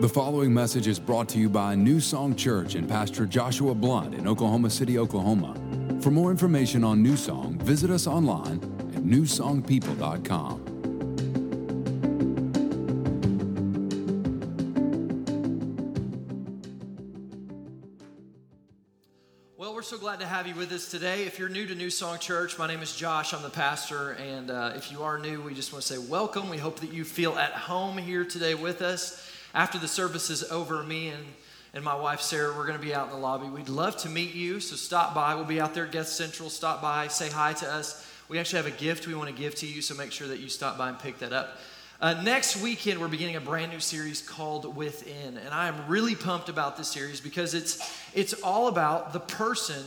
The following message is brought to you by New Song Church and Pastor Joshua Blunt in Oklahoma City, Oklahoma. For more information on New Song, visit us online at newsongpeople.com. Well, we're so glad to have you with us today. If you're new to New Song Church, my name is Josh. I'm the pastor. And uh, if you are new, we just want to say welcome. We hope that you feel at home here today with us. After the service is over, me and, and my wife Sarah, we're going to be out in the lobby. We'd love to meet you, so stop by. We'll be out there at Guest Central. Stop by, say hi to us. We actually have a gift we want to give to you, so make sure that you stop by and pick that up. Uh, next weekend, we're beginning a brand new series called Within, and I am really pumped about this series because it's it's all about the person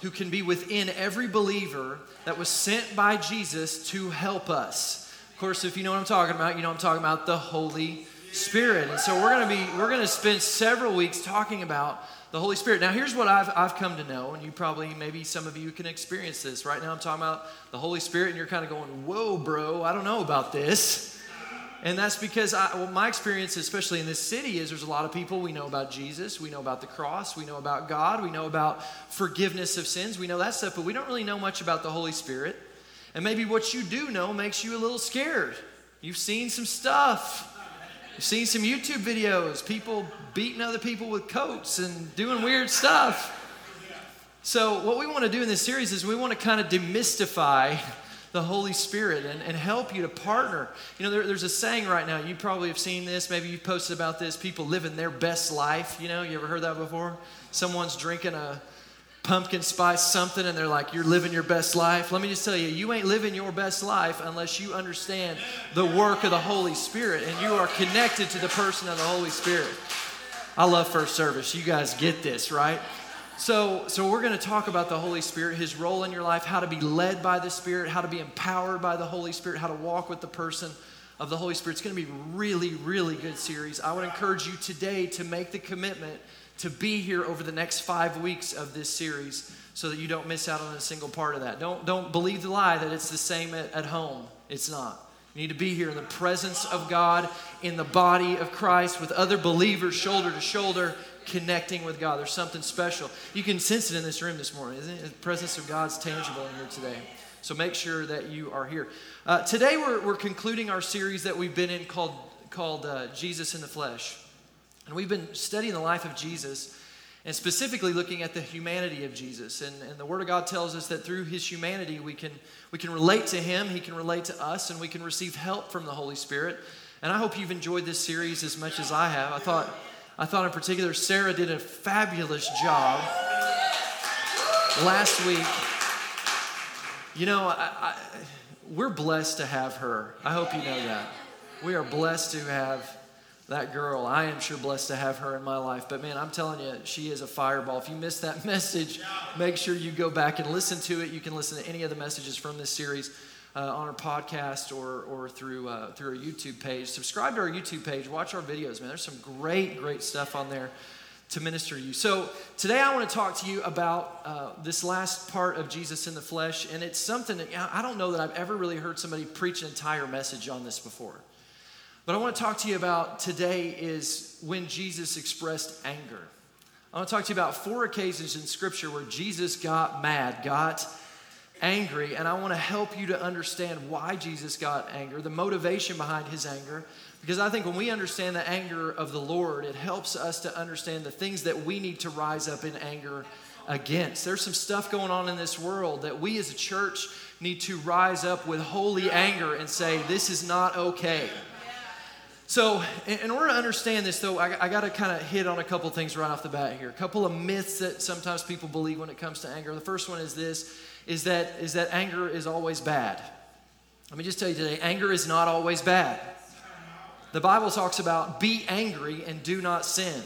who can be within every believer that was sent by Jesus to help us. Of course, if you know what I'm talking about, you know I'm talking about the Holy Spirit. And so we're going to be we're going to spend several weeks talking about the Holy Spirit. Now, here's what I've, I've come to know, and you probably, maybe some of you can experience this. Right now, I'm talking about the Holy Spirit, and you're kind of going, Whoa, bro, I don't know about this. And that's because I, well, my experience, especially in this city, is there's a lot of people. We know about Jesus, we know about the cross, we know about God, we know about forgiveness of sins, we know that stuff, but we don't really know much about the Holy Spirit. And maybe what you do know makes you a little scared. You've seen some stuff. Seen some YouTube videos, people beating other people with coats and doing weird stuff. So, what we want to do in this series is we want to kind of demystify the Holy Spirit and, and help you to partner. You know, there, there's a saying right now, you probably have seen this, maybe you've posted about this people living their best life. You know, you ever heard that before? Someone's drinking a pumpkin spice something and they're like, You're living your best life. Let me just tell you, you ain't living your best life unless you understand the work of the Holy Spirit and you are connected to the person of the Holy Spirit. I love first service. You guys get this, right? So, so we're going to talk about the Holy Spirit, His role in your life, how to be led by the Spirit, how to be empowered by the Holy Spirit, how to walk with the person of the Holy Spirit. It's going to be really, really good series. I would encourage you today to make the commitment to be here over the next five weeks of this series so that you don't miss out on a single part of that. Don't, don't believe the lie that it's the same at, at home. It's not. You need to be here in the presence of God, in the body of Christ, with other believers, shoulder to shoulder, connecting with God. There's something special. You can sense it in this room this morning, isn't it? The presence of God's tangible in here today. So make sure that you are here. Uh, today, we're, we're concluding our series that we've been in called, called uh, Jesus in the Flesh. And we've been studying the life of Jesus and specifically looking at the humanity of Jesus. And, and the Word of God tells us that through His humanity, we can, we can relate to Him, He can relate to us, and we can receive help from the Holy Spirit. And I hope you've enjoyed this series as much as I have. I thought, I thought in particular, Sarah did a fabulous job last week. You know, I, I, we're blessed to have her. I hope you know that. We are blessed to have that girl. I am sure blessed to have her in my life. But man, I'm telling you, she is a fireball. If you missed that message, make sure you go back and listen to it. You can listen to any of the messages from this series uh, on our podcast or, or through, uh, through our YouTube page. Subscribe to our YouTube page. Watch our videos, man. There's some great, great stuff on there to minister to you. So today I want to talk to you about uh, this last part of Jesus in the flesh. And it's something that I don't know that I've ever really heard somebody preach an entire message on this before. What I want to talk to you about today is when Jesus expressed anger. I want to talk to you about four occasions in Scripture where Jesus got mad, got angry, and I want to help you to understand why Jesus got anger, the motivation behind his anger. Because I think when we understand the anger of the Lord, it helps us to understand the things that we need to rise up in anger against. There's some stuff going on in this world that we as a church need to rise up with holy anger and say, This is not okay. So, in order to understand this, though, I, I got to kind of hit on a couple things right off the bat here. A couple of myths that sometimes people believe when it comes to anger. The first one is this: is that is that anger is always bad. Let me just tell you today, anger is not always bad. The Bible talks about be angry and do not sin.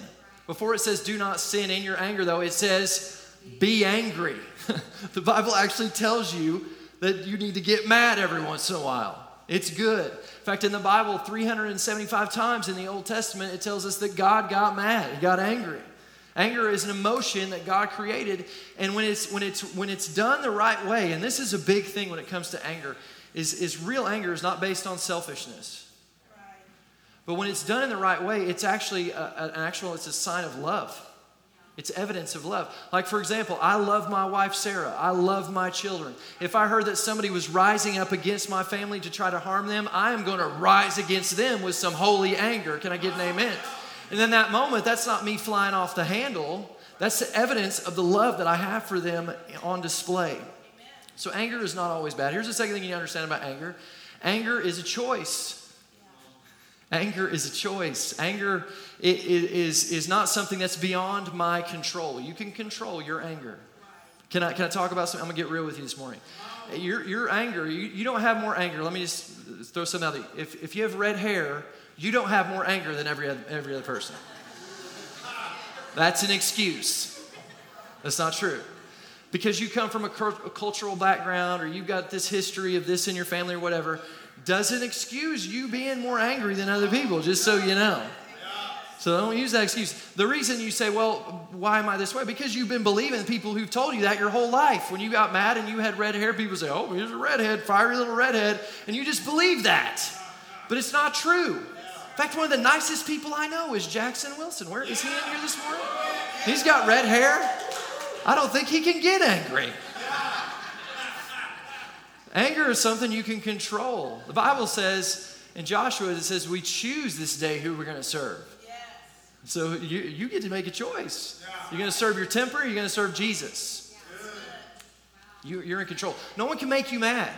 Before it says do not sin in your anger, though, it says be angry. the Bible actually tells you that you need to get mad every once in a while. It's good. In fact, in the Bible, 375 times in the Old Testament, it tells us that God got mad, He got angry. Anger is an emotion that God created, and when it's when it's when it's done the right way, and this is a big thing when it comes to anger, is, is real anger is not based on selfishness. But when it's done in the right way, it's actually a, an actual, it's a sign of love. It's evidence of love. Like, for example, I love my wife, Sarah. I love my children. If I heard that somebody was rising up against my family to try to harm them, I am going to rise against them with some holy anger. Can I get an amen? And in that moment, that's not me flying off the handle. That's the evidence of the love that I have for them on display. So, anger is not always bad. Here's the second thing you need to understand about anger anger is a choice. Anger is a choice. Anger is, is not something that's beyond my control. You can control your anger. Can I, can I talk about something? I'm going to get real with you this morning. Your, your anger, you, you don't have more anger. Let me just throw something out there. If, if you have red hair, you don't have more anger than every other, every other person. That's an excuse. That's not true. Because you come from a, a cultural background or you've got this history of this in your family or whatever, doesn't excuse you being more angry than other people, just so you know. So don't use that excuse. The reason you say, well, why am I this way? Because you've been believing people who've told you that your whole life. When you got mad and you had red hair, people say, oh, here's a redhead, fiery little redhead. And you just believe that. But it's not true. In fact, one of the nicest people I know is Jackson Wilson. Where is he in here this morning? He's got red hair. I don't think he can get angry. Anger is something you can control. The Bible says in Joshua, it says, We choose this day who we're going to serve. Yes. So you, you get to make a choice. Yeah. You're going to serve your temper, you're going to serve Jesus. You, you're in control. No one can make you mad.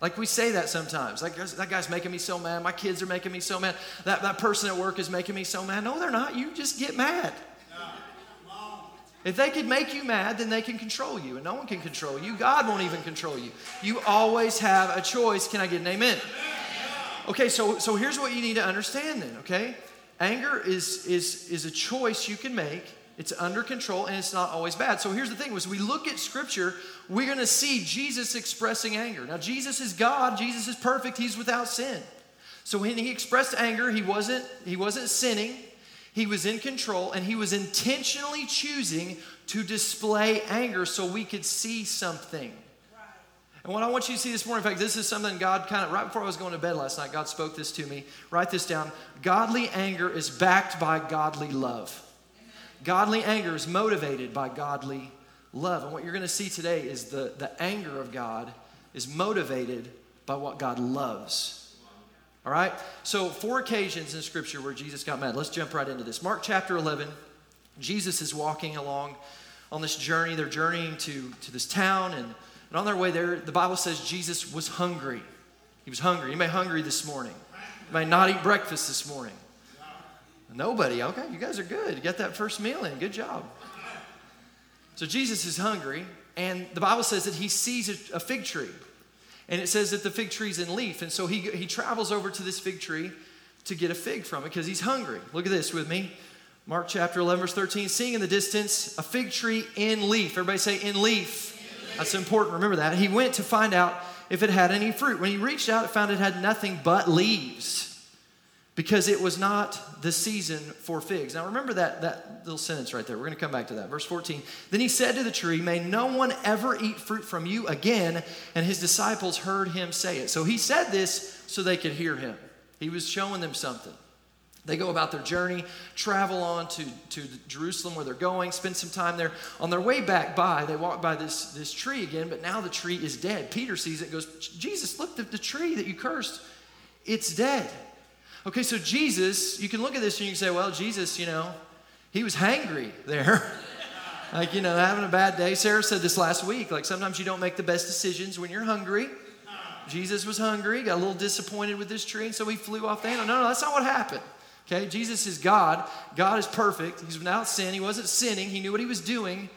Like we say that sometimes. Like that guy's making me so mad. My kids are making me so mad. That, that person at work is making me so mad. No, they're not. You just get mad. If they could make you mad, then they can control you, and no one can control you. God won't even control you. You always have a choice. Can I get an amen? Okay, so, so here's what you need to understand then, okay? Anger is, is, is a choice you can make. It's under control and it's not always bad. So here's the thing: as we look at scripture, we're gonna see Jesus expressing anger. Now, Jesus is God, Jesus is perfect, he's without sin. So when he expressed anger, he wasn't, he wasn't sinning. He was in control and he was intentionally choosing to display anger so we could see something. And what I want you to see this morning, in fact, this is something God kind of, right before I was going to bed last night, God spoke this to me. Write this down. Godly anger is backed by godly love. Godly anger is motivated by godly love. And what you're going to see today is the, the anger of God is motivated by what God loves. All right? So, four occasions in Scripture where Jesus got mad. Let's jump right into this. Mark chapter 11, Jesus is walking along on this journey. They're journeying to, to this town, and, and on their way there, the Bible says Jesus was hungry. He was hungry. You may hungry this morning. You may not eat breakfast this morning. Nobody. Okay, you guys are good. You got that first meal in. Good job. So Jesus is hungry, and the Bible says that he sees a, a fig tree and it says that the fig tree's in leaf. And so he, he travels over to this fig tree to get a fig from it because he's hungry. Look at this with me. Mark chapter 11, verse 13. Seeing in the distance a fig tree in leaf. Everybody say, in leaf. In leaf. That's important. Remember that. He went to find out if it had any fruit. When he reached out, it found it had nothing but leaves because it was not the season for figs. Now remember that, that little sentence right there. We're going to come back to that. Verse 14. Then he said to the tree, May no one ever eat fruit from you again. And his disciples heard him say it. So he said this so they could hear him. He was showing them something. They go about their journey, travel on to, to Jerusalem where they're going, spend some time there. On their way back by, they walk by this, this tree again, but now the tree is dead. Peter sees it goes, Jesus, look, the, the tree that you cursed, it's dead. Okay, so Jesus, you can look at this and you can say, well, Jesus, you know, he was hangry there. like, you know, having a bad day. Sarah said this last week. Like, sometimes you don't make the best decisions when you're hungry. Jesus was hungry, got a little disappointed with this tree, and so he flew off the handle. No, no, that's not what happened. Okay, Jesus is God. God is perfect. He's without sin. He wasn't sinning. He knew what he was doing.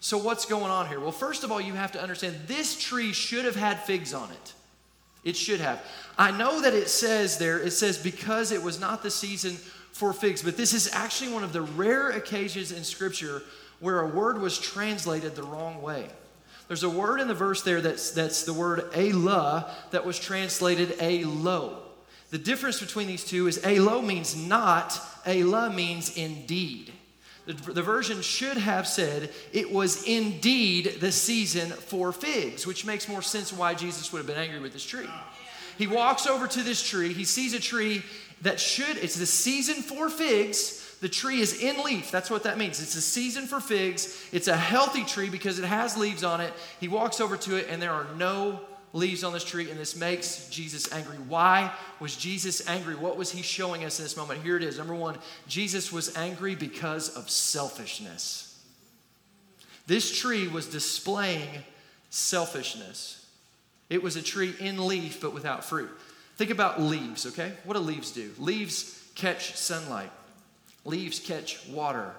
So, what's going on here? Well, first of all, you have to understand this tree should have had figs on it. It should have. I know that it says there, it says because it was not the season for figs, but this is actually one of the rare occasions in Scripture where a word was translated the wrong way. There's a word in the verse there that's, that's the word elah that was translated a low. The difference between these two is a low means not, elah means indeed. The, the, version should have said, It was indeed the season for figs, which makes more sense why Jesus would have been angry with this tree. He walks over to this tree, he sees a tree that should, it's the season for figs. The tree is in leaf. That's what that means. It's a season for figs. It's a healthy tree because it has leaves on it. He walks over to it, and there are no leaves on this tree, and this makes Jesus angry. Why was Jesus angry? What was he showing us in this moment? Here it is. Number one, Jesus was angry because of selfishness. This tree was displaying selfishness. It was a tree in leaf, but without fruit. Think about leaves, okay? What do leaves do? Leaves catch sunlight, leaves catch water,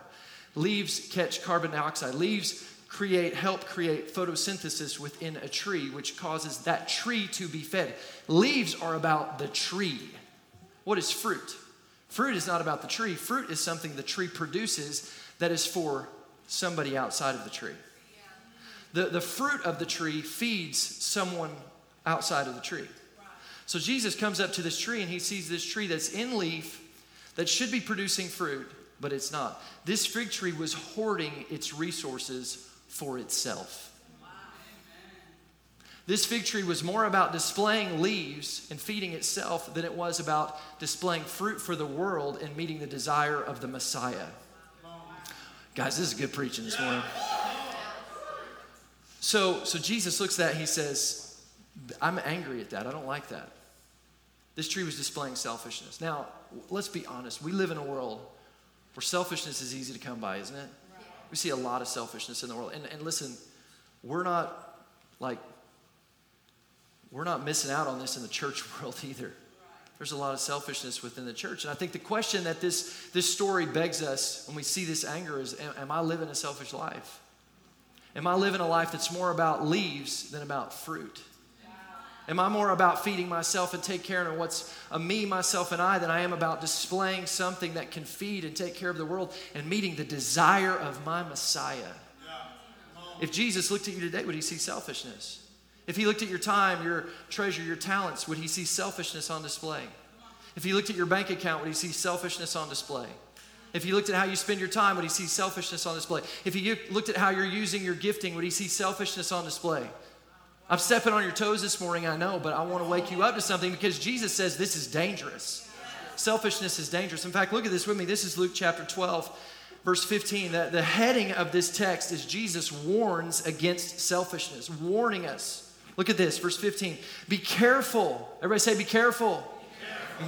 leaves catch carbon dioxide, leaves create help create photosynthesis within a tree which causes that tree to be fed. Leaves are about the tree. What is fruit? Fruit is not about the tree. Fruit is something the tree produces that is for somebody outside of the tree. The, the fruit of the tree feeds someone outside of the tree. So jesus comes up to this tree and he sees this tree that's in leaf that should be producing fruit but it's not. This fig tree was hoarding its resources for itself. This fig tree was more about displaying leaves and feeding itself than it was about displaying fruit for the world and meeting the desire of the Messiah. Guys, this is good preaching this morning. So, so Jesus looks at that he says, I'm angry at that. I don't like that. This tree was displaying selfishness. Now, let's be honest. We live in a world where selfishness is easy to come by, isn't it? We see a lot of selfishness in the world. And, and listen, we're not like, we're not missing out on this in the church world either. There's a lot of selfishness within the church. And I think the question that this, this story begs us when we see this anger is am, am I living a selfish life? Am I living a life that's more about leaves than about fruit? Am I more about feeding myself and take care of what's a me, myself, and I than I am about displaying something that can feed and take care of the world and meeting the desire of my Messiah? If Jesus looked at you today, would he see selfishness? If he looked at your time, your treasure, your talents, would he see selfishness on display? If he looked at your bank account, would he see selfishness on display? If he looked at how you spend your time, would he see selfishness on display? If he looked at how you're using your gifting, would he see selfishness on display? I'm stepping on your toes this morning, I know, but I want to wake you up to something because Jesus says this is dangerous. Selfishness is dangerous. In fact, look at this with me. This is Luke chapter 12, verse 15. The, the heading of this text is Jesus warns against selfishness, warning us. Look at this, verse 15. Be careful. Everybody say, be careful.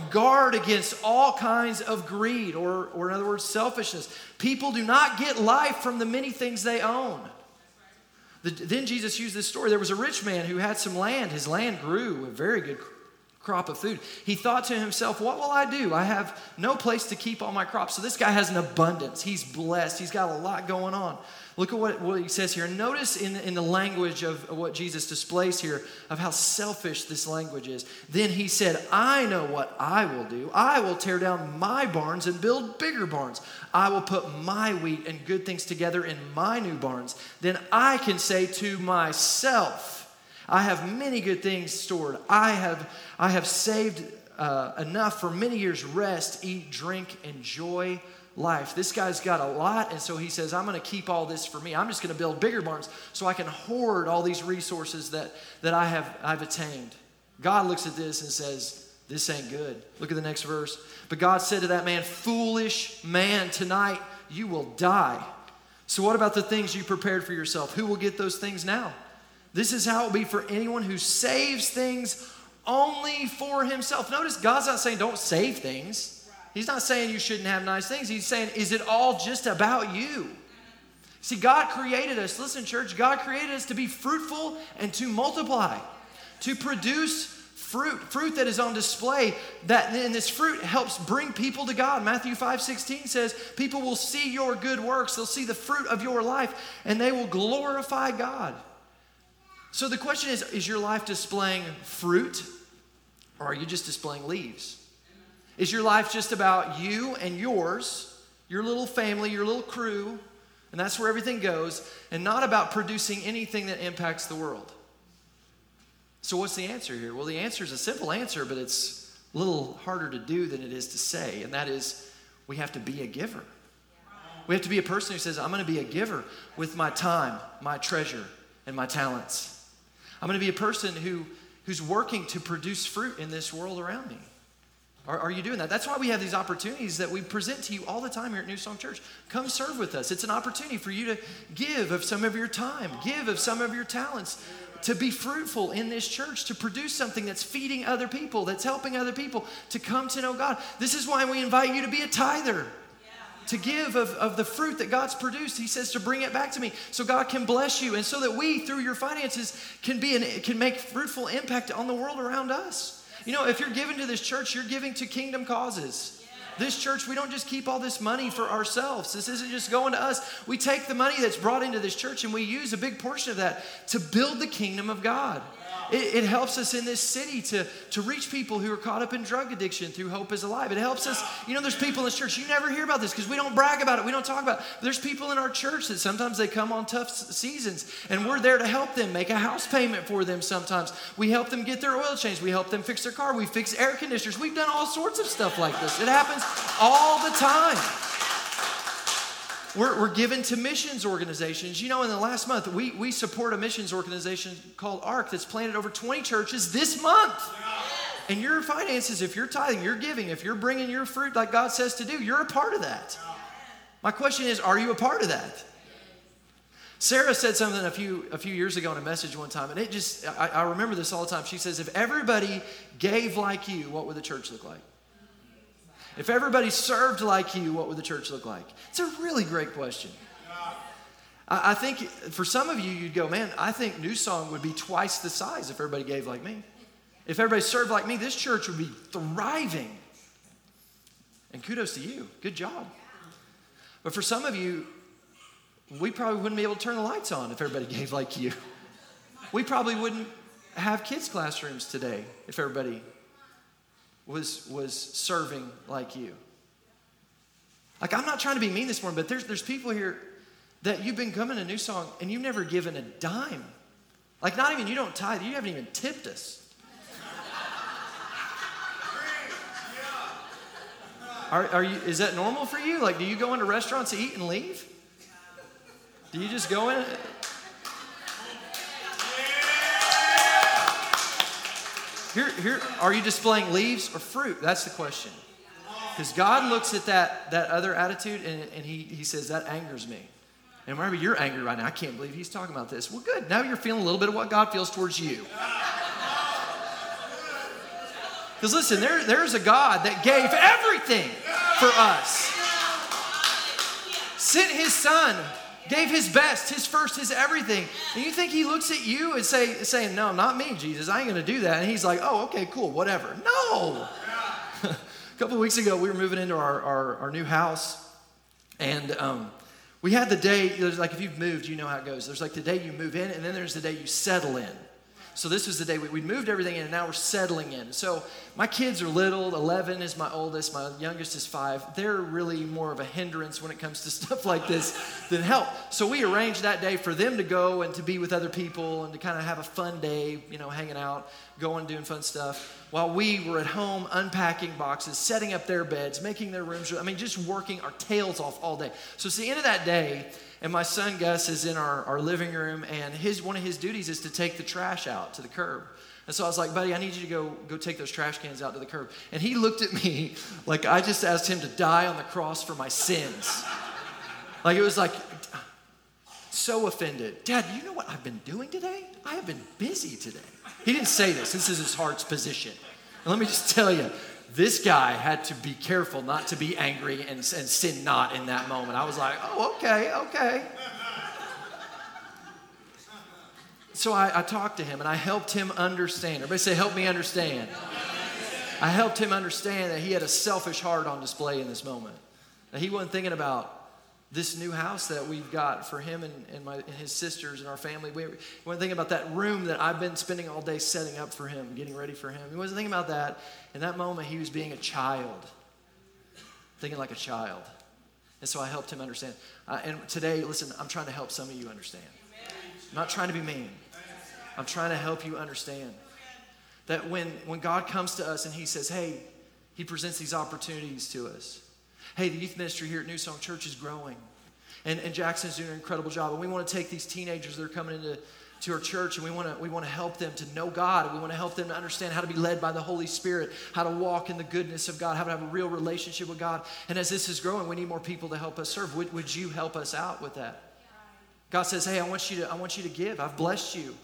Guard against all kinds of greed, or, or in other words, selfishness. People do not get life from the many things they own. The, then Jesus used this story. There was a rich man who had some land. His land grew a very good crop of food. He thought to himself, What will I do? I have no place to keep all my crops. So this guy has an abundance. He's blessed. He's got a lot going on. Look at what, what he says here. Notice in, in the language of, what Jesus displays here of how selfish this language is. Then he said, I know what I will do. I will tear down my barns and build bigger barns. I will put my wheat and good things together in my new barns. Then I can say to myself, I have many good things stored. I have, I have saved uh, enough for many years' rest, eat, drink, enjoy life. This guy's got a lot, and so he says, I'm going to keep all this for me. I'm just going to build bigger barns so I can hoard all these resources that, that I have I've attained. God looks at this and says, This ain't good. Look at the next verse. But God said to that man, Foolish man, tonight you will die. So, what about the things you prepared for yourself? Who will get those things now? This is how it will be for anyone who saves things only for himself. Notice God's not saying don't save things. He's not saying you shouldn't have nice things. He's saying, is it all just about you? See, God created us, listen, church, God created us to be fruitful and to multiply, to produce fruit, fruit that is on display. That and this fruit helps bring people to God. Matthew 5 16 says, People will see your good works, they'll see the fruit of your life, and they will glorify God. So the question is Is your life displaying fruit, or are you just displaying leaves? Is your life just about you and yours, your little family, your little crew, and that's where everything goes, and not about producing anything that impacts the world? So, what's the answer here? Well, the answer is a simple answer, but it's a little harder to do than it is to say, and that is we have to be a giver. We have to be a person who says, I'm going to be a giver with my time, my treasure, and my talents. I'm going to be a person who, who's working to produce fruit in this world around me. Are, are, you doing that? That's why we have these opportunities that we present to you all the time here at New Song Church. Come serve with us. It's an opportunity for you to give of some of your time, give of some of your talents, to be fruitful in this church, to produce something that's feeding other people, that's helping other people to come to know God. This is why we invite you to be a tither to give of, of the fruit that God's produced. He says to bring it back to me so God can bless you and so that we, through your finances, can, be an, can make fruitful impact on the world around us. You know, if you're giving to this church, you're giving to kingdom causes. This church, we don't just keep all this money for ourselves. This isn't just going to us. We take the money that's brought into this church and we use a big portion of that to build the kingdom of God. It, it, helps us in this city to, to reach people who are caught up in drug addiction through Hope is Alive. It helps us, you know, there's people in this church, you never hear about this because we don't brag about it, we don't talk about it. There's people in our church that sometimes they come on tough seasons and we're there to help them make a house payment for them sometimes. We help them get their oil changed, we help them fix their car, we fix air conditioners. We've done all sorts of stuff like this. It happens all the time. We're, we're given to missions organizations. You know, in the last month, we, we support a missions organization called ARC that's planted over 20 churches this month. And your finances, if you're tithing, you're giving, if you're bringing your fruit like God says to do, you're a part of that. My question is, are you a part of that? Sarah said something a few, a few years ago in a message one time, and it just, I, I remember this all the time. She says, if everybody gave like you, what would the church look like? If everybody served like you, what would the church look like? It's a really great question. I think for some of you, you'd go, man, I think New Song would be twice the size if everybody gave like me. If everybody served like me, this church would be thriving. And kudos to you. Good job. But for some of you, we probably wouldn't be able to turn the lights on if everybody gave like you. We probably wouldn't have kids' classrooms today if everybody was, was serving like you. Like, I'm not trying to be mean this morning, but there's, there's people here that you've been coming to New Song and you've never given a dime. Like, not even, you don't tithe, you haven't even tipped us. Are, are you, is that normal for you? Like, do you go into restaurants to eat and leave? Do you just go in? Here, here, are you displaying leaves or fruit? That's the question. Because God looks at that, that other attitude and, and he, he says, That angers me. And maybe you're angry right now. I can't believe he's talking about this. Well, good. Now you're feeling a little bit of what God feels towards you. Because listen, there, there's a God that gave everything for us. Sent his son gave his best, his first, his everything. And you think he looks at you and say, saying, No, not me, Jesus. I ain't going to do that. And he's like, Oh, okay, cool, whatever. No. a couple weeks ago, we were moving into our, our, our new house. And um, we had the day, like if you've moved, you know how it goes. There's like the day you move in, and then there's the day you settle in. So this was the day we, we moved everything in, and now we're settling in. So my kids are little. 11 is my oldest. My youngest is five. They're really more of a hindrance when it comes to stuff like this than help. So we arranged that day for them to go and to be with other people and to kind of have a fun day, you know, hanging out, going, doing fun stuff. While we were at home unpacking boxes, setting up their beds, making their rooms. I mean, just working our tails off all day. So it's the end of that day and my son Gus is in our, our living room, and his one of his duties is to take the trash out to the curb. And so I was like, buddy, I need you to go go take those trash cans out to the curb. And he looked at me like I just asked him to die on the cross for my sins. Like it was like so offended. Dad, you know what I've been doing today? I have been busy today. He didn't say this. This is his heart's position. And let me just tell you, this guy had to be careful not to be angry and, and sin not in that moment. I was like, oh, okay, okay. So I, I talked to him and I helped him understand. Everybody say, help me understand. I helped him understand that he had a selfish heart on display in this moment. That he wasn't thinking about this new house that we've got for him and, and, my, and his sisters and our family. We, we about that room that I've been spending all day setting up for him, getting ready for him. He wasn't thinking about that. In that moment, he was being a child, thinking like a child. And so I helped him understand. Uh, and today, listen, I'm trying to help some of you understand. I'm not trying to be mean. I'm trying to help you understand that when, when God comes to us and he says, hey, he presents these opportunities to us hey, the youth ministry here at New Song Church is growing. And, and Jackson's doing an incredible job. And we want to take these teenagers that are coming into to our church and we want to we want to help them to know God. We want to help them to understand how to be led by the Holy Spirit, how to walk in the goodness of God, how to have a real relationship with God. And as this is growing, we need more people to help us serve. Would, would you help us out with that? God says, "Hey, I want you to I want you to give. I've blessed you."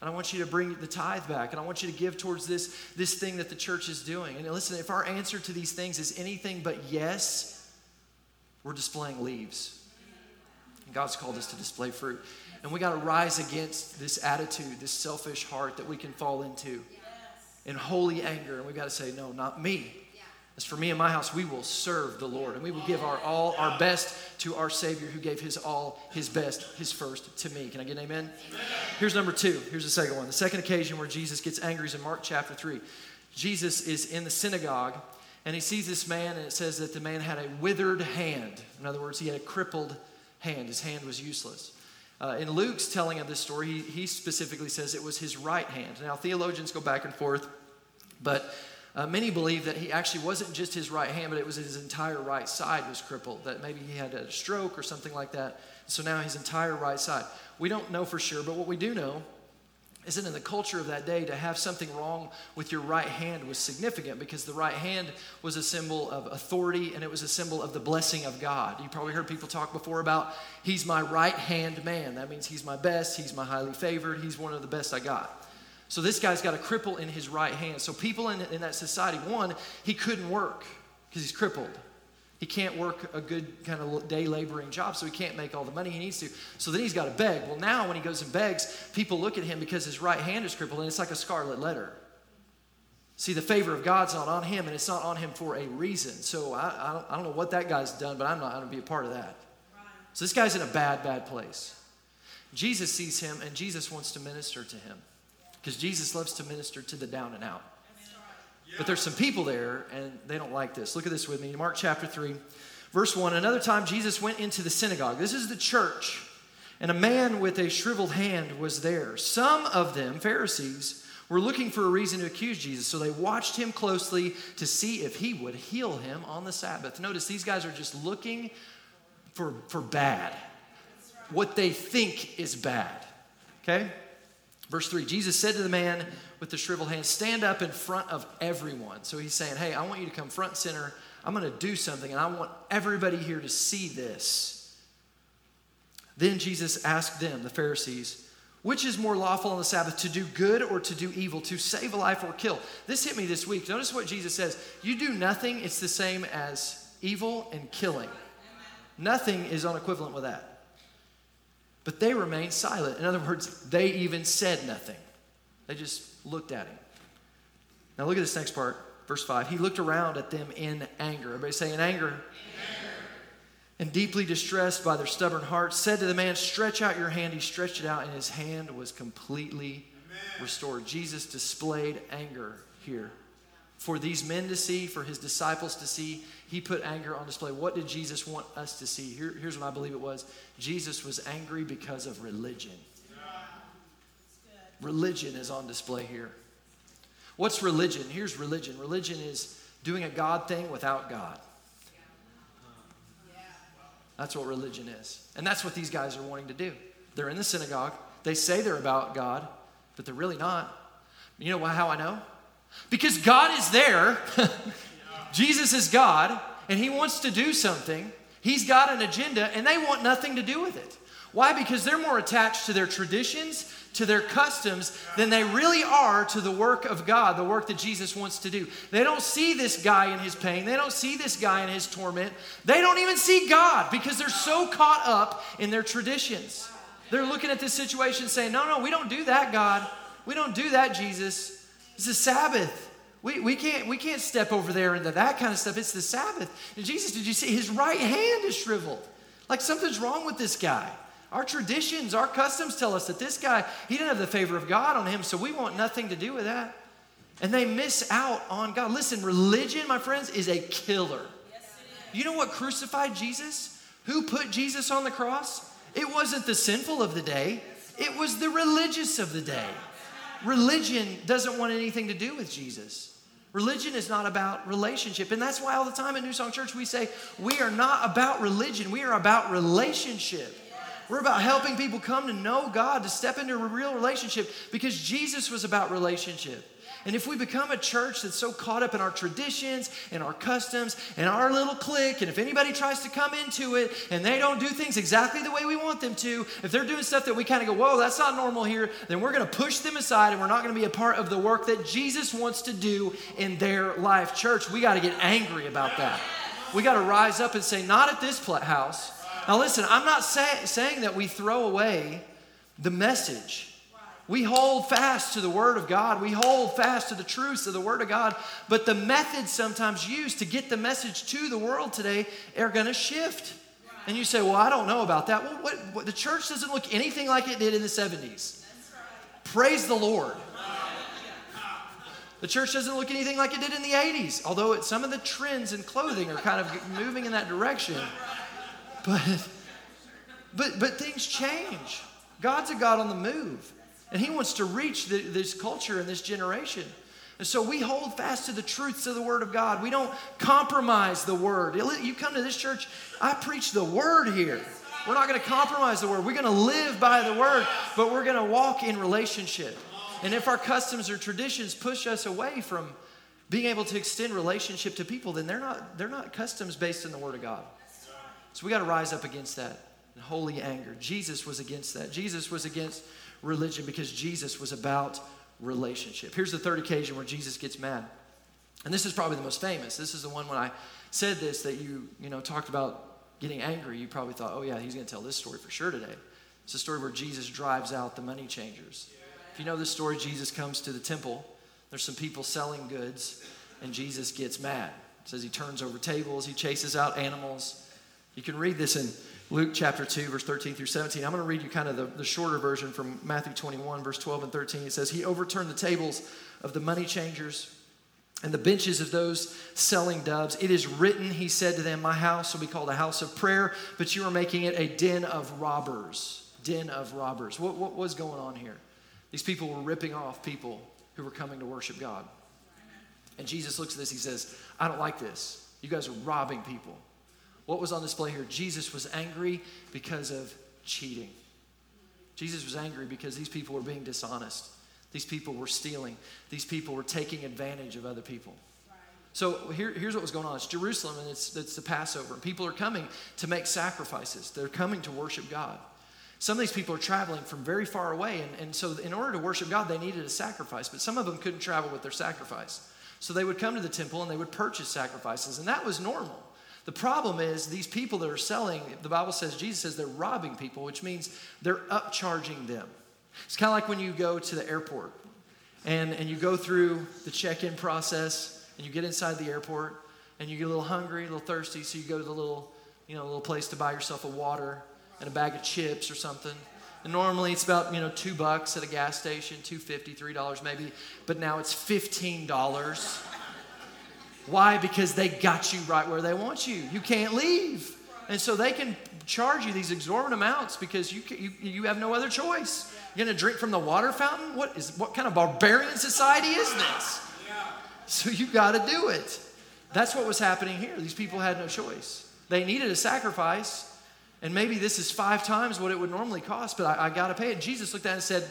And I want you to bring the tithe back. And I want you to give towards this, this thing that the church is doing. And listen, if our answer to these things is anything but yes, we're displaying leaves. And God's called us to display fruit. And we got to rise against this attitude, this selfish heart that we can fall into in holy anger. And we got to say, no, not me. As for me and my house, we will serve the Lord and we will give our all, our best to our Savior who gave his all, his best, his first to me. Can I get an amen? amen? Here's number two. Here's the second one. The second occasion where Jesus gets angry is in Mark chapter 3. Jesus is in the synagogue and he sees this man, and it says that the man had a withered hand. In other words, he had a crippled hand. His hand was useless. Uh, in Luke's telling of this story, he, he specifically says it was his right hand. Now, theologians go back and forth, but uh, many believe that he actually wasn't just his right hand, but it was his entire right side was crippled, that maybe he had a stroke or something like that. So now his entire right side. We don't know for sure, but what we do know is that in the culture of that day, to have something wrong with your right hand was significant because the right hand was a symbol of authority and it was a symbol of the blessing of God. You probably heard people talk before about, he's my right hand man. That means he's my best, he's my highly favored, he's one of the best I got. So this guy's got a cripple in his right hand. So people in, in that society, one, he couldn't work because he's crippled. He can't work a good kind of day laboring job, so he can't make all the money he needs to. So then he's got to beg. Well, now when he goes and begs, people look at him because his right hand is crippled, and it's like a scarlet letter. See, the favor of God's not on him, and it's not on him for a reason. So I, I, don't, I don't know what that guy's done, but I'm not going to be a part of that. So this guy's in a bad, bad place. Jesus sees him, and Jesus wants to minister to him because Jesus loves to minister to the down and out. But there's some people there, and they don't like this. Look at this with me. Mark chapter 3, verse 1. Another time, Jesus went into the synagogue. This is the church. And a man with a shriveled hand was there. Some of them, Pharisees, were looking for a reason to accuse Jesus. So they watched him closely to see if he would heal him on the Sabbath. Notice these guys are just looking for, for bad, what they think is bad. Okay? Verse 3 Jesus said to the man with the shriveled hand, Stand up in front of everyone. So he's saying, Hey, I want you to come front center. I'm going to do something, and I want everybody here to see this. Then Jesus asked them, the Pharisees, which is more lawful on the Sabbath, to do good or to do evil, to save a life or kill? This hit me this week. Notice what Jesus says You do nothing, it's the same as evil and killing. Nothing is unequivalent with that. But they remained silent. In other words, they even said nothing. They just looked at him. Now look at this next part, verse 5. He looked around at them in anger. Everybody say in anger. In anger. And deeply distressed by their stubborn hearts, said to the man, Stretch out your hand. He stretched it out, and his hand was completely Amen. restored. Jesus displayed anger here for these men to see, for his disciples to see. He put anger on display. What did Jesus want us to see? Here, here's what I believe it was Jesus was angry because of religion. Religion is on display here. What's religion? Here's religion religion is doing a God thing without God. That's what religion is. And that's what these guys are wanting to do. They're in the synagogue. They say they're about God, but they're really not. You know how I know? Because God is there. Jesus is God, and He wants to do something. He's got an agenda, and they want nothing to do with it. Why? Because they're more attached to their traditions, to their customs, than they really are to the work of God, the work that Jesus wants to do. They don't see this guy in his pain. They don't see this guy in his torment. They don't even see God because they're so caught up in their traditions. They're looking at this situation saying, No, no, we don't do that, God. We don't do that, Jesus. It's the Sabbath. We, we, can't, we can't step over there into that kind of stuff. It's the Sabbath. And Jesus, did you see his right hand is shriveled? Like something's wrong with this guy. Our traditions, our customs tell us that this guy, he didn't have the favor of God on him, so we want nothing to do with that. And they miss out on God. Listen, religion, my friends, is a killer. Yes, you know what crucified Jesus? Who put Jesus on the cross? It wasn't the sinful of the day, it was the religious of the day. Religion doesn't want anything to do with Jesus. Religion is not about relationship. And that's why all the time at New Song Church we say, we are not about religion, we are about relationship. We're about helping people come to know God, to step into a real relationship because Jesus was about relationship. And if we become a church that's so caught up in our traditions and our customs and our little clique, and if anybody tries to come into it and they don't do things exactly the way we want them to, if they're doing stuff that we kind of go, whoa, that's not normal here, then we're going to push them aside and we're not going to be a part of the work that Jesus wants to do in their life. Church, we got to get angry about that. We got to rise up and say, not at this house. Now, listen, I'm not say- saying that we throw away the message. We hold fast to the Word of God. We hold fast to the truths of the Word of God. But the methods sometimes used to get the message to the world today are going to shift. And you say, well, I don't know about that. Well, what, what, the church doesn't look anything like it did in the 70s. Praise the Lord. The church doesn't look anything like it did in the 80s, although it, some of the trends in clothing are kind of moving in that direction. But, but, but things change. God's a God on the move. And he wants to reach the, this culture and this generation. And so we hold fast to the truths of the Word of God. We don't compromise the Word. You come to this church, I preach the Word here. We're not going to compromise the Word. We're going to live by the Word, but we're going to walk in relationship. And if our customs or traditions push us away from being able to extend relationship to people, then they're not, they're not customs based in the Word of God. So we got to rise up against that. Holy anger. Jesus was against that. Jesus was against religion because Jesus was about relationship. Here's the third occasion where Jesus gets mad. And this is probably the most famous. This is the one when I said this that you, you know, talked about getting angry. You probably thought, oh, yeah, he's going to tell this story for sure today. It's a story where Jesus drives out the money changers. If you know this story, Jesus comes to the temple. There's some people selling goods, and Jesus gets mad. It says he turns over tables, he chases out animals. You can read this in Luke chapter 2, verse 13 through 17. I'm going to read you kind of the, the shorter version from Matthew 21, verse 12 and 13. It says, He overturned the tables of the money changers and the benches of those selling doves. It is written, he said to them, My house will be called a house of prayer, but you are making it a den of robbers. Den of robbers. What, what was going on here? These people were ripping off people who were coming to worship God. And Jesus looks at this, he says, I don't like this. You guys are robbing people. What was on display here? Jesus was angry because of cheating. Jesus was angry because these people were being dishonest. These people were stealing. These people were taking advantage of other people. So here, here's what was going on. It's Jerusalem and it's, it's the Passover. And people are coming to make sacrifices. They're coming to worship God. Some of these people are traveling from very far away. And, and so in order to worship God, they needed a sacrifice. But some of them couldn't travel with their sacrifice. So they would come to the temple and they would purchase sacrifices. And that was normal. The problem is these people that are selling, the Bible says, Jesus says they're robbing people, which means they're upcharging them. It's kind of like when you go to the airport and, and you go through the check in process and you get inside the airport and you get a little hungry, a little thirsty, so you go to the little, you know, little place to buy yourself a water and a bag of chips or something. And normally it's about, you know, two bucks at a gas station, two fifty, three dollars maybe, but now it's fifteen dollars why? Because they got you right where they want you. You can't leave. And so they can charge you these exorbitant amounts because you, you, you have no other choice. You're going to drink from the water fountain? What, is, what kind of barbarian society is this? So you got to do it. That's what was happening here. These people had no choice. They needed a sacrifice, and maybe this is five times what it would normally cost, but I, I got to pay it. Jesus looked at it and said,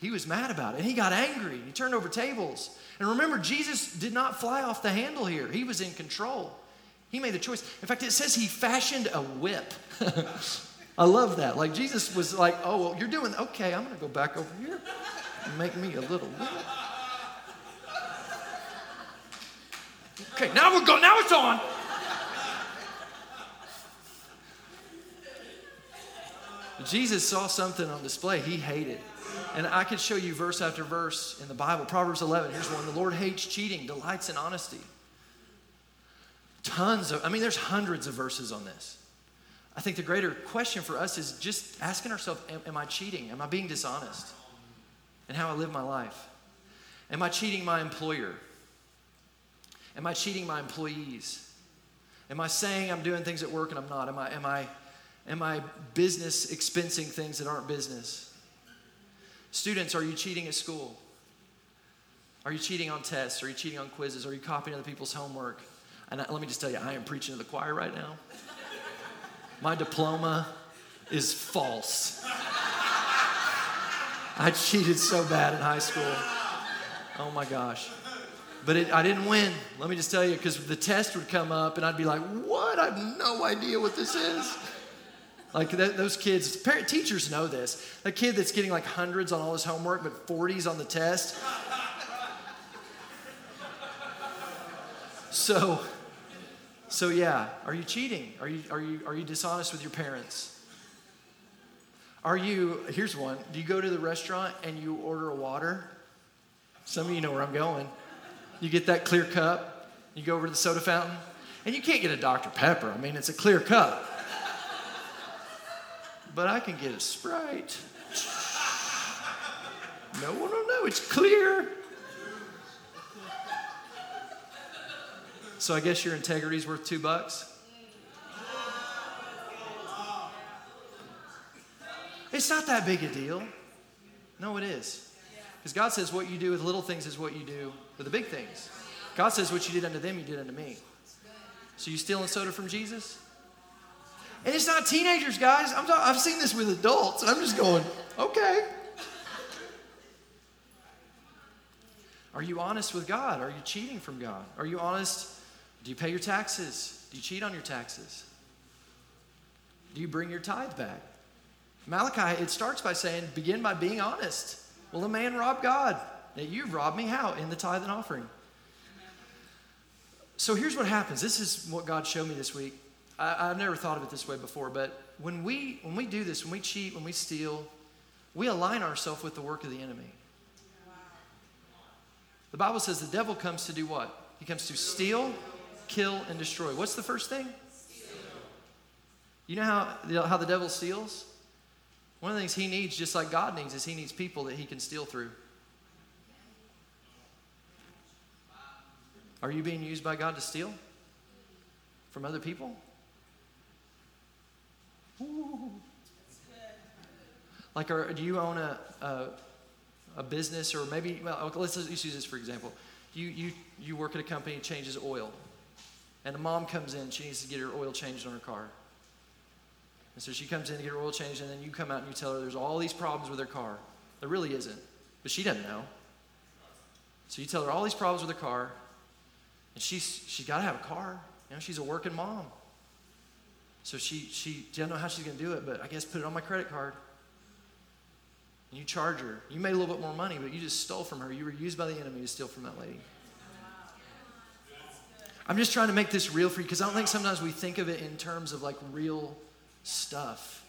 he was mad about it. And he got angry. He turned over tables. And remember, Jesus did not fly off the handle here, he was in control. He made the choice. In fact, it says he fashioned a whip. I love that. Like Jesus was like, oh, well, you're doing, okay, I'm going to go back over here and make me a little whip. Okay, now we're going, now it's on. Jesus saw something on display he hated. And I could show you verse after verse in the Bible. Proverbs 11, here's one. The Lord hates cheating, delights in honesty. Tons of, I mean, there's hundreds of verses on this. I think the greater question for us is just asking ourselves am, am I cheating? Am I being dishonest in how I live my life? Am I cheating my employer? Am I cheating my employees? Am I saying I'm doing things at work and I'm not? Am I, am I, am I business expensing things that aren't business? Students, are you cheating at school? Are you cheating on tests? Are you cheating on quizzes? Are you copying other people's homework? And let me just tell you, I am preaching to the choir right now. My diploma is false. I cheated so bad in high school. Oh my gosh. But it, I didn't win. Let me just tell you, because the test would come up and I'd be like, what? I have no idea what this is. Like that, those kids, parent, teachers know this. A kid that's getting like hundreds on all his homework, but 40s on the test. So, so yeah, are you cheating? Are you, are you, are you dishonest with your parents? Are you, here's one, do you go to the restaurant and you order a water? Some of you know where I'm going. You get that clear cup, you go over to the soda fountain, and you can't get a Dr. Pepper. I mean, it's a clear cup. But I can get a Sprite. No one will know, it's clear. So I guess your integrity is worth two bucks? It's not that big a deal. No, it is. Because God says what you do with little things is what you do with the big things. God says what you did unto them, you did unto me. So you stealing soda from Jesus? And it's not teenagers, guys. I'm talking, I've seen this with adults, I'm just going, okay. Are you honest with God? Are you cheating from God? Are you honest? Do you pay your taxes? Do you cheat on your taxes? Do you bring your tithe back? Malachi, it starts by saying, begin by being honest. Will a man rob God. That you've robbed me how? In the tithe and offering. So here's what happens. This is what God showed me this week. I, have never thought of it this way before, but when we when we do this, when we cheat, when we steal, we align ourselves with the work of the enemy. The Bible says the devil comes to do what? He comes to steal, kill, and destroy. What's the first thing? You know how, how the devil steals? One of the things he needs, just like God needs, is he needs people that he can steal through. Are you being used by God to steal from other people? Like, are, do you own a, a, a, business or maybe, well, let's, let's use this for example. You, you, you work at a company, that changes oil, and a mom comes in, she needs to get her oil changed on her car. And so she comes in to get her oil changed, and then you come out and you tell her there's all these problems with her car. There really isn't, but she doesn't know. So you tell her all these problems with her car, and she's, she's got to have a car. You know, she's a working mom. So she, she doesn't know how she's going to do it, but I guess put it on my credit card. And you charge her. You made a little bit more money, but you just stole from her. You were used by the enemy to steal from that lady. I'm just trying to make this real for you because I don't think sometimes we think of it in terms of like real stuff.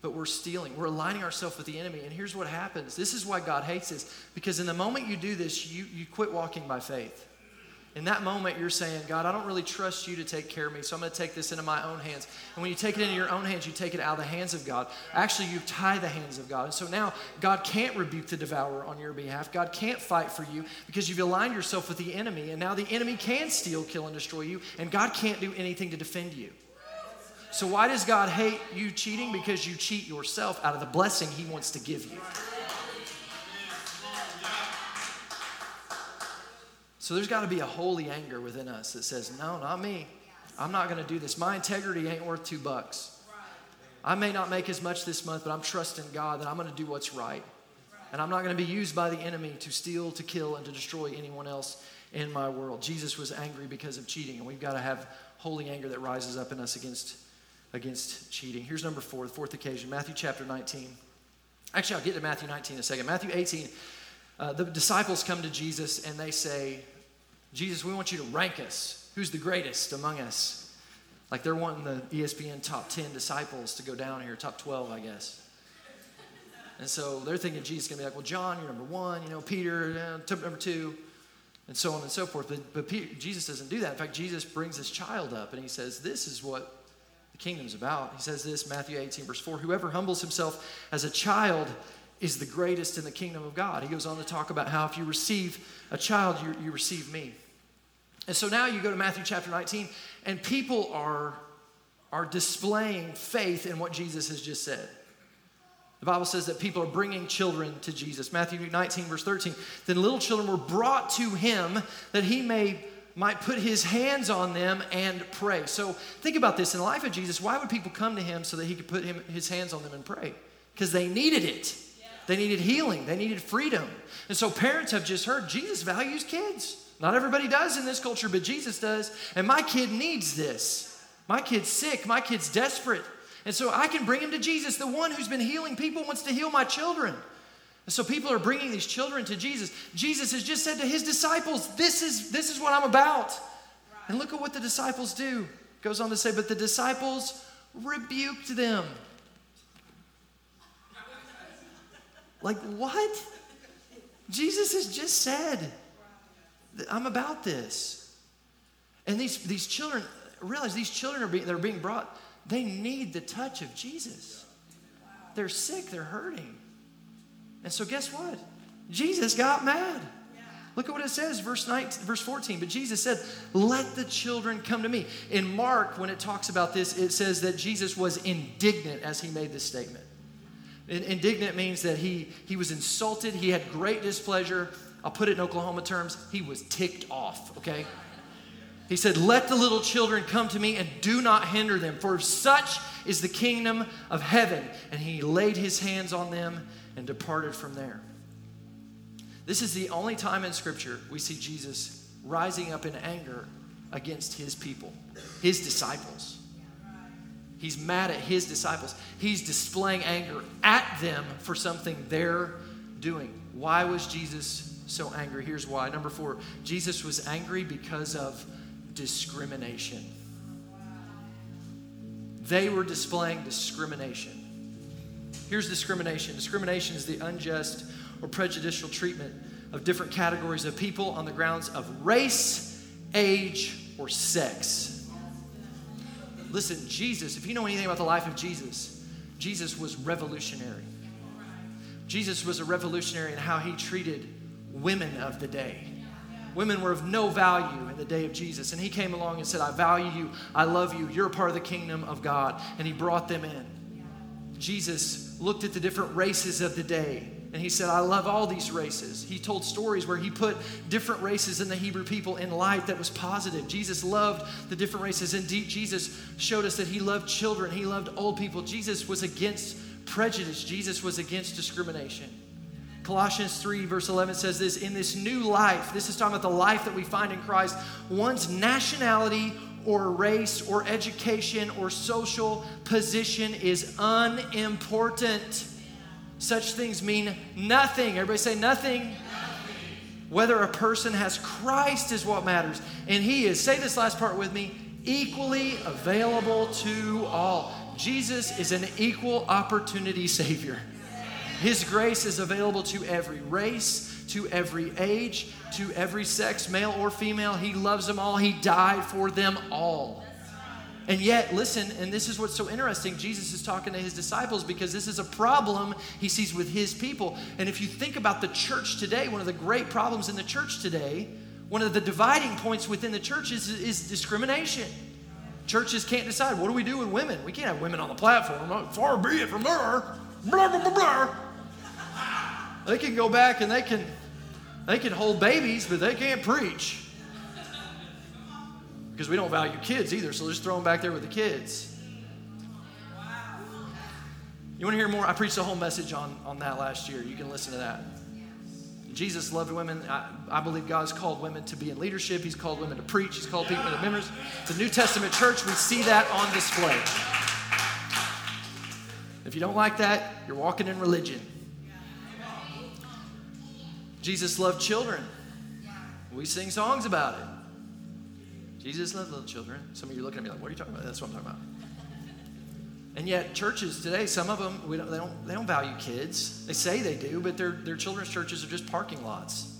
But we're stealing. We're aligning ourselves with the enemy. And here's what happens. This is why God hates this. Because in the moment you do this, you, you quit walking by faith. In that moment, you're saying, God, I don't really trust you to take care of me, so I'm going to take this into my own hands. And when you take it into your own hands, you take it out of the hands of God. Actually, you tie the hands of God. And so now God can't rebuke the devourer on your behalf. God can't fight for you because you've aligned yourself with the enemy. And now the enemy can steal, kill, and destroy you, and God can't do anything to defend you. So, why does God hate you cheating? Because you cheat yourself out of the blessing He wants to give you. So there's got to be a holy anger within us that says, No, not me. I'm not going to do this. My integrity ain't worth two bucks. I may not make as much this month, but I'm trusting God that I'm going to do what's right. And I'm not going to be used by the enemy to steal, to kill, and to destroy anyone else in my world. Jesus was angry because of cheating, and we've got to have holy anger that rises up in us against, against cheating. Here's number four, the fourth occasion Matthew chapter 19. Actually, I'll get to Matthew 19 in a second. Matthew 18, uh, the disciples come to Jesus and they say, Jesus, we want you to rank us. Who's the greatest among us? Like they're wanting the ESPN top 10 disciples to go down here, top 12, I guess. And so they're thinking Jesus is going to be like, well, John, you're number one, you know, Peter, uh, number two, and so on and so forth. But, but Peter, Jesus doesn't do that. In fact, Jesus brings this child up and he says, this is what the kingdom's about. He says this, Matthew 18, verse 4 Whoever humbles himself as a child is the greatest in the kingdom of God. He goes on to talk about how if you receive a child, you, you receive me. And so now you go to Matthew chapter 19, and people are, are displaying faith in what Jesus has just said. The Bible says that people are bringing children to Jesus. Matthew 19, verse 13. Then little children were brought to him that he may might put his hands on them and pray. So think about this. In the life of Jesus, why would people come to him so that he could put him, his hands on them and pray? Because they needed it. They needed healing. They needed freedom. And so parents have just heard Jesus values kids. Not everybody does in this culture, but Jesus does. And my kid needs this. My kid's sick. My kid's desperate. And so I can bring him to Jesus. The one who's been healing people wants to heal my children. And so people are bringing these children to Jesus. Jesus has just said to his disciples, This is, this is what I'm about. And look at what the disciples do. Goes on to say, But the disciples rebuked them. Like, what? Jesus has just said, I'm about this. And these, these children, realize these children are being, they're being brought, they need the touch of Jesus. They're sick, they're hurting. And so, guess what? Jesus got mad. Look at what it says, verse 19, verse 14. But Jesus said, Let the children come to me. In Mark, when it talks about this, it says that Jesus was indignant as he made this statement. Indignant means that he, he was insulted, he had great displeasure. I'll put it in Oklahoma terms, he was ticked off, okay? He said, Let the little children come to me and do not hinder them, for such is the kingdom of heaven. And he laid his hands on them and departed from there. This is the only time in Scripture we see Jesus rising up in anger against his people, his disciples. He's mad at his disciples. He's displaying anger at them for something they're doing. Why was Jesus so angry? Here's why. Number four, Jesus was angry because of discrimination. They were displaying discrimination. Here's discrimination discrimination is the unjust or prejudicial treatment of different categories of people on the grounds of race, age, or sex. Listen, Jesus, if you know anything about the life of Jesus, Jesus was revolutionary. Jesus was a revolutionary in how he treated women of the day. Women were of no value in the day of Jesus. And he came along and said, I value you. I love you. You're a part of the kingdom of God. And he brought them in. Jesus looked at the different races of the day and he said, I love all these races. He told stories where he put different races in the Hebrew people in light that was positive. Jesus loved the different races. Indeed, Jesus showed us that he loved children, he loved old people. Jesus was against prejudice, Jesus was against discrimination. Colossians 3, verse 11 says this In this new life, this is talking about the life that we find in Christ, one's nationality or race or education or social position is unimportant. Such things mean nothing. Everybody say nothing. nothing. Whether a person has Christ is what matters. And he is, say this last part with me, equally available to all. Jesus is an equal opportunity Savior. His grace is available to every race, to every age, to every sex, male or female. He loves them all. He died for them all. And yet, listen, and this is what's so interesting. Jesus is talking to his disciples because this is a problem he sees with his people. And if you think about the church today, one of the great problems in the church today, one of the dividing points within the church is, is discrimination. Churches can't decide what do we do with women? We can't have women on the platform. Uh, far be it from her. Blah, blah, blah, blah. They can go back and they can they can hold babies, but they can't preach because we don't value kids either, so just throw them back there with the kids. You want to hear more? I preached a whole message on, on that last year. You can listen to that. Jesus loved women. I, I, believe God's called women to be in leadership. He's called women to preach. He's called people to members. The New Testament church, we see that on display. If you don't like that, you're walking in religion. Jesus loved children. We sing songs about it. Jesus loved little children. Some of you are looking at me like, what are you talking about? That's what I'm talking about. And yet, churches today, some of them, don't, they, don't, they don't value kids. They say they do, but their, their children's churches are just parking lots.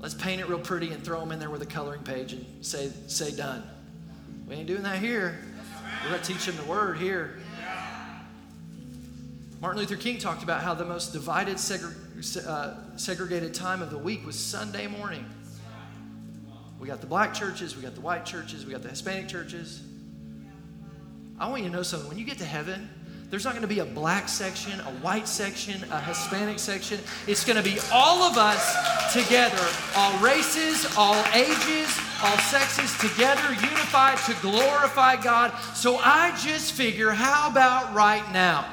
Let's paint it real pretty and throw them in there with a coloring page and say, say done. We ain't doing that here. We're going to teach them the word here. Martin Luther King talked about how the most divided, segre- uh, segregated time of the week was Sunday morning. We got the black churches, we got the white churches, we got the Hispanic churches. I want you to know something. When you get to heaven, There's not going to be a black section, a white section, a Hispanic section. It's going to be all of us together, all races, all ages, all sexes together, unified to glorify God. So I just figure, how about right now?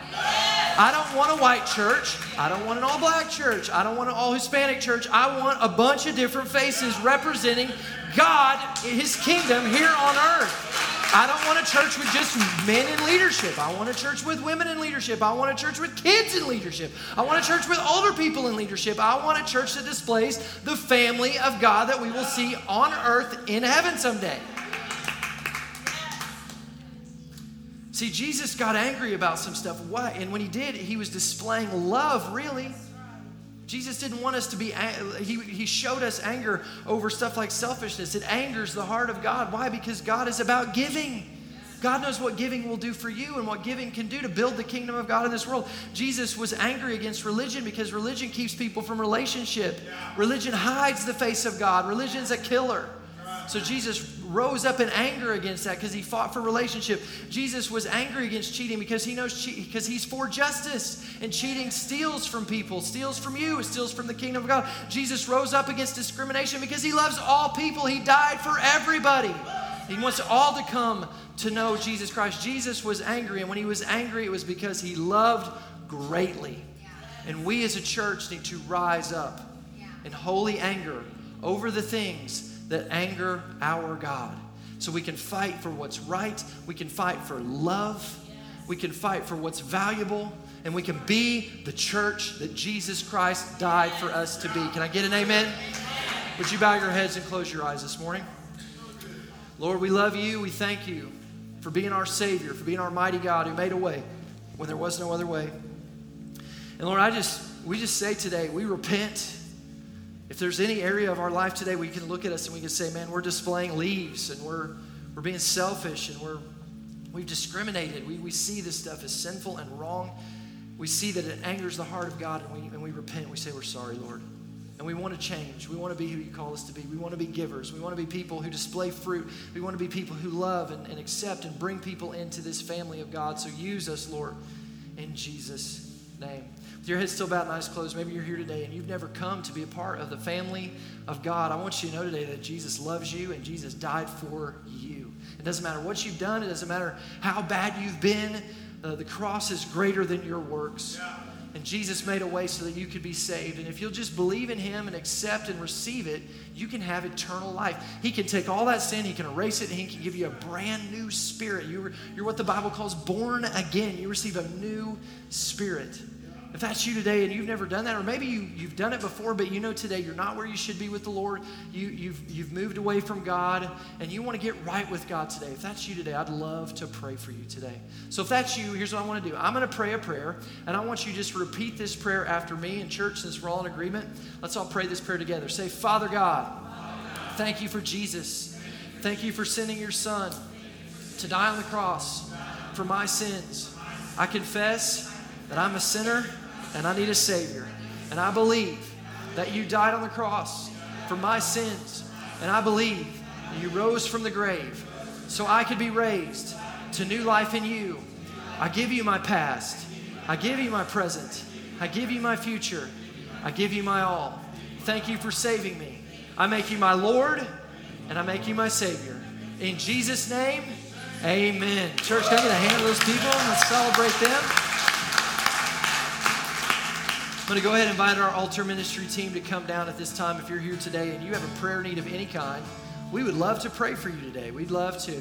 I don't want a white church. I don't want an all black church. I don't want an all Hispanic church. I want a bunch of different faces representing God, His kingdom here on earth. I don't want a church with just men in leadership. I want a church with women in leadership. I want a church with kids in leadership. I want a church with older people in leadership. I want a church that displays the family of God that we will see on earth in heaven someday. See, Jesus got angry about some stuff. Why? And when he did, he was displaying love, really. Jesus didn't want us to be, he, he showed us anger over stuff like selfishness. It angers the heart of God. Why? Because God is about giving. God knows what giving will do for you and what giving can do to build the kingdom of God in this world. Jesus was angry against religion because religion keeps people from relationship. Religion hides the face of God. Religion's a killer. So Jesus rose up in anger against that because he fought for relationship. Jesus was angry against cheating because he knows because he's for justice and cheating steals from people, steals from you, steals from the kingdom of God. Jesus rose up against discrimination because he loves all people. He died for everybody. He wants all to come to know Jesus Christ. Jesus was angry, and when he was angry, it was because he loved greatly. And we as a church need to rise up in holy anger over the things that anger our God. So we can fight for what's right, we can fight for love, we can fight for what's valuable, and we can be the church that Jesus Christ died for us to be. Can I get an amen? Would you bow your heads and close your eyes this morning? Lord, we love you. We thank you for being our Savior, for being our mighty God who made a way when there was no other way. And Lord, I just we just say today, we repent if there's any area of our life today we can look at us and we can say, man, we're displaying leaves and we're, we're being selfish and we're, we've discriminated. We, we see this stuff as sinful and wrong. We see that it angers the heart of God and we, and we repent. We say, we're sorry, Lord. And we want to change. We want to be who you call us to be. We want to be givers. We want to be people who display fruit. We want to be people who love and, and accept and bring people into this family of God. So use us, Lord, in Jesus' name your head's still bowed and eyes closed, maybe you're here today and you've never come to be a part of the family of God. I want you to know today that Jesus loves you and Jesus died for you. It doesn't matter what you've done, it doesn't matter how bad you've been. Uh, the cross is greater than your works. And Jesus made a way so that you could be saved. And if you'll just believe in Him and accept and receive it, you can have eternal life. He can take all that sin, He can erase it, and He can give you a brand new spirit. You're, you're what the Bible calls born again. You receive a new spirit. If that's you today and you've never done that, or maybe you, you've done it before, but you know today you're not where you should be with the Lord, you, you've, you've moved away from God, and you want to get right with God today. If that's you today, I'd love to pray for you today. So if that's you, here's what I want to do I'm going to pray a prayer, and I want you to just repeat this prayer after me in church since we're all in agreement. Let's all pray this prayer together. Say, Father God, thank you for Jesus. Thank you for sending your Son to die on the cross for my sins. I confess that I'm a sinner and I need a Savior. And I believe that you died on the cross for my sins. And I believe you rose from the grave so I could be raised to new life in you. I give you my past. I give you my present. I give you my future. I give you my all. Thank you for saving me. I make you my Lord and I make you my Savior. In Jesus' name, amen. Church, can I get a hand of those people? Let's celebrate them. I'm going to go ahead and invite our altar ministry team to come down at this time. If you're here today and you have a prayer need of any kind, we would love to pray for you today. We'd love to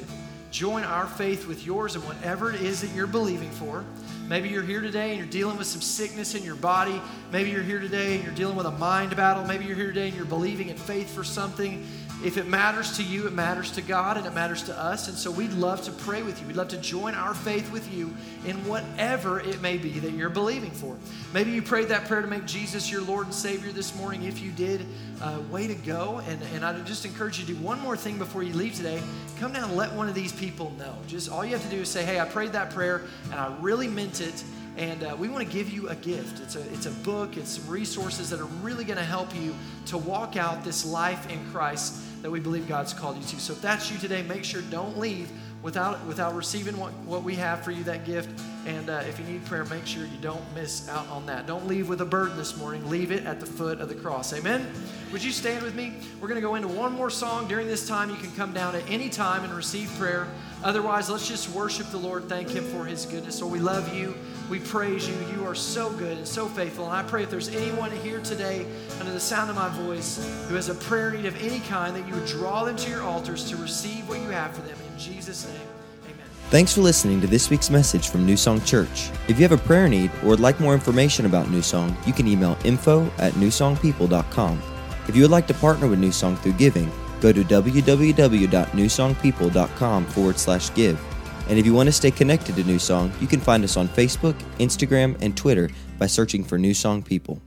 join our faith with yours and whatever it is that you're believing for. Maybe you're here today and you're dealing with some sickness in your body. Maybe you're here today and you're dealing with a mind battle. Maybe you're here today and you're believing in faith for something if it matters to you, it matters to God and it matters to us. And so we'd love to pray with you. We'd love to join our faith with you in whatever it may be that you're believing for. Maybe you prayed that prayer to make Jesus your Lord and Savior this morning. If you did, uh, way to go. And, and I just encourage you to do one more thing before you leave today. Come down and let one of these people know. Just all you have to do is say, hey, I prayed that prayer and I really meant it and uh, we want to give you a gift. It's a, it's a book, it's some resources that are really going to help you to walk out this life in Christ that we believe God's called you to. So if that's you today, make sure don't leave without, without receiving what, what we have for you, that gift. And uh, if you need prayer, make sure you don't miss out on that. Don't leave with a burden this morning. Leave it at the foot of the cross. Amen? Would you stand with me? We're going to go into one more song. During this time, you can come down at any time and receive prayer. Otherwise, let's just worship the Lord, thank Him for His goodness. Lord, we love you. We praise you. You are so good and so faithful. And I pray if there's anyone here today, under the sound of my voice, who has a prayer need of any kind, that you would draw them to your altars to receive what you have for them. In Jesus' name. Amen. Thanks for listening to this week's message from New Song Church. If you have a prayer need or would like more information about New Song, you can email info at newsongpeople.com. If you would like to partner with New Song through giving, go to www.newsongpeople.com forward slash give. And if you want to stay connected to New Song, you can find us on Facebook, Instagram, and Twitter by searching for New Song People.